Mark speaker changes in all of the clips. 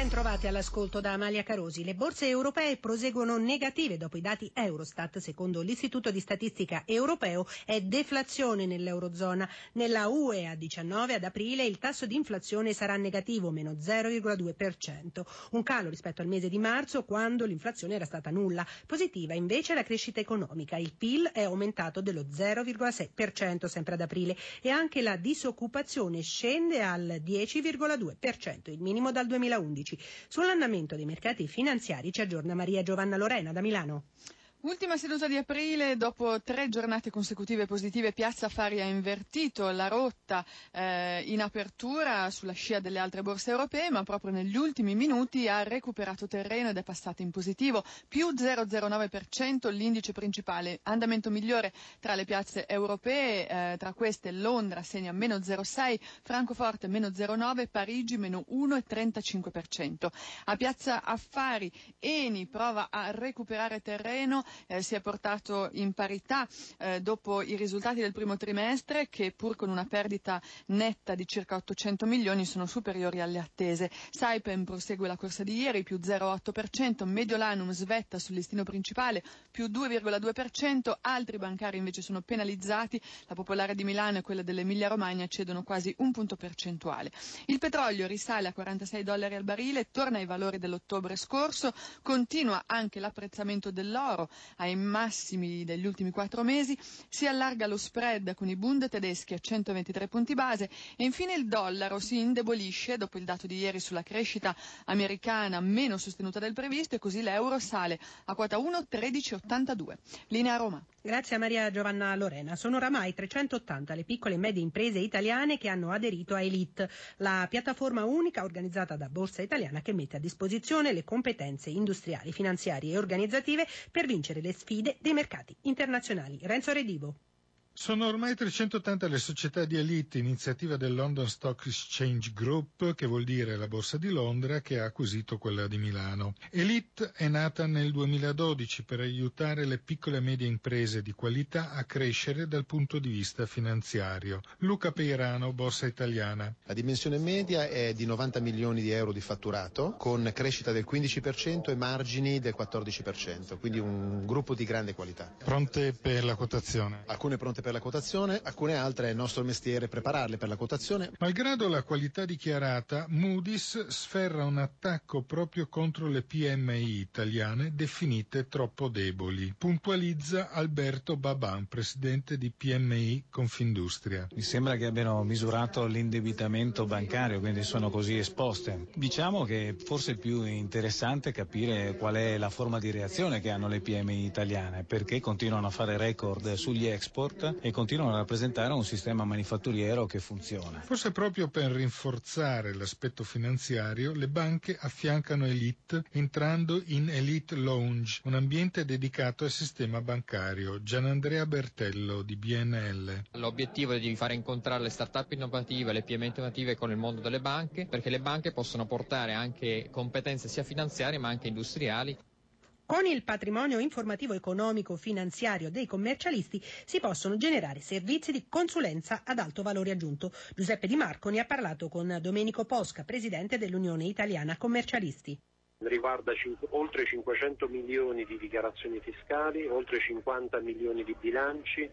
Speaker 1: Ben trovati all'ascolto da Amalia Carosi. Le borse europee proseguono negative dopo i dati Eurostat. Secondo l'Istituto di Statistica Europeo è deflazione nell'Eurozona. Nella UE a 19 ad aprile il tasso di inflazione sarà negativo, meno 0,2%. Un calo rispetto al mese di marzo quando l'inflazione era stata nulla. Positiva invece la crescita economica. Il PIL è aumentato dello 0,6% sempre ad aprile e anche la disoccupazione scende al 10,2%, il minimo dal 2011. Sull'andamento dei mercati finanziari ci aggiorna Maria Giovanna Lorena da Milano.
Speaker 2: Ultima seduta di aprile, dopo tre giornate consecutive positive, Piazza Affari ha invertito la rotta eh, in apertura sulla scia delle altre borse europee, ma proprio negli ultimi minuti ha recuperato terreno ed è passato in positivo, più 0,09% l'indice principale, andamento migliore tra le piazze europee, eh, tra queste Londra segna meno 0,6, Francoforte meno 0,9, Parigi meno 1,35%. A Piazza Affari Eni prova a recuperare terreno, eh, si è portato in parità eh, dopo i risultati del primo trimestre che pur con una perdita netta di circa 800 milioni sono superiori alle attese. Saipem prosegue la corsa di ieri più 0,8%, Mediolanum svetta sul listino principale più 2,2%, altri bancari invece sono penalizzati, la Popolare di Milano e quella dell'Emilia Romagna cedono quasi un punto percentuale. Il petrolio risale a 46 dollari al barile, torna ai valori dell'ottobre scorso, continua anche l'apprezzamento dell'oro ai massimi degli ultimi quattro mesi, si allarga lo spread con i Bund tedeschi a 123 punti base e infine il dollaro si indebolisce dopo il dato di ieri sulla crescita americana meno sostenuta del previsto e così l'euro sale a quota 1,1382. Linea Roma.
Speaker 1: Grazie a Maria Giovanna Lorena. Sono oramai 380 le piccole e medie imprese italiane che hanno aderito a Elite, la piattaforma unica organizzata da Borsa Italiana che mette a disposizione le competenze industriali, finanziarie e organizzative per vincere le sfide dei mercati internazionali. Renzo Redivo.
Speaker 3: Sono ormai 380 le società di elite, iniziativa del London Stock Exchange Group, che vuol dire la borsa di Londra, che ha acquisito quella di Milano. Elite è nata nel 2012 per aiutare le piccole e medie imprese di qualità a crescere dal punto di vista finanziario. Luca Peirano, Borsa Italiana.
Speaker 4: La dimensione media è di 90 milioni di euro di fatturato, con crescita del 15% e margini del 14%, quindi un gruppo di grande qualità.
Speaker 3: Pronte per la quotazione?
Speaker 4: Alcune pronte per la quotazione, alcune altre è il nostro mestiere prepararle per la quotazione.
Speaker 3: Malgrado la qualità dichiarata, Moody's sferra un attacco proprio contro le PMI italiane definite troppo deboli. Puntualizza Alberto Baban, presidente di PMI Confindustria.
Speaker 5: Mi sembra che abbiano misurato l'indebitamento bancario, quindi sono così esposte. Diciamo che forse è più interessante capire qual è la forma di reazione che hanno le PMI italiane, perché continuano a fare record sugli export e continuano a rappresentare un sistema manifatturiero che funziona.
Speaker 3: Forse proprio per rinforzare l'aspetto finanziario, le banche affiancano Elite entrando in Elite Lounge, un ambiente dedicato al sistema bancario. Gianandrea Bertello di BNL.
Speaker 6: L'obiettivo è di fare incontrare le start-up innovative, le PMI innovative con il mondo delle banche, perché le banche possono portare anche competenze sia finanziarie ma anche industriali.
Speaker 1: Con il patrimonio informativo economico finanziario dei commercialisti si possono generare servizi di consulenza ad alto valore aggiunto. Giuseppe Di Marco ne ha parlato con Domenico Posca, presidente dell'Unione Italiana Commercialisti.
Speaker 7: Riguarda cinque, oltre 500 milioni di dichiarazioni fiscali, oltre 50 milioni di bilanci, eh,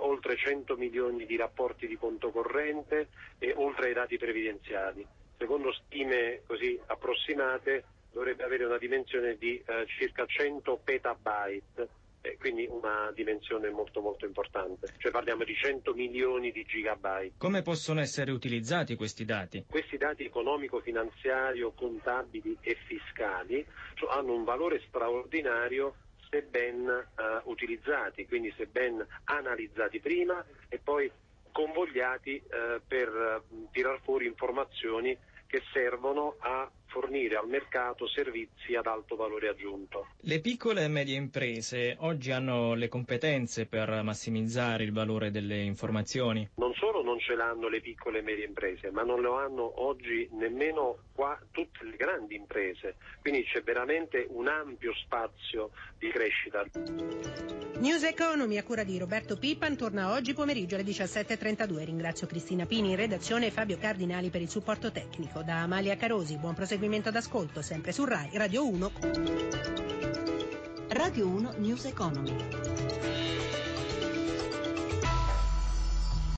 Speaker 7: oltre 100 milioni di rapporti di conto corrente e oltre ai dati previdenziali. Secondo stime così approssimate dovrebbe avere una dimensione di eh, circa 100 petabyte, eh, quindi una dimensione molto molto importante, cioè parliamo di 100 milioni di gigabyte.
Speaker 8: Come possono essere utilizzati questi dati?
Speaker 7: Questi dati economico-finanziario, contabili e fiscali cioè, hanno un valore straordinario se ben eh, utilizzati, quindi se ben analizzati prima e poi convogliati eh, per uh, tirar fuori informazioni che servono a fornire al mercato servizi ad alto valore aggiunto.
Speaker 8: Le piccole e medie imprese oggi hanno le competenze per massimizzare il valore delle informazioni?
Speaker 7: Non solo non ce l'hanno le piccole e medie imprese, ma non lo hanno oggi nemmeno qua tutte le grandi imprese, quindi c'è veramente un ampio spazio di crescita.
Speaker 1: News Economy a cura di Roberto Pippan torna oggi pomeriggio alle 17.32. Ringrazio Cristina Pini in redazione e Fabio Cardinali per il supporto tecnico. Da Amalia Carosi, buon proseguimento d'ascolto, sempre su RAI Radio 1.
Speaker 9: Radio 1 News Economy.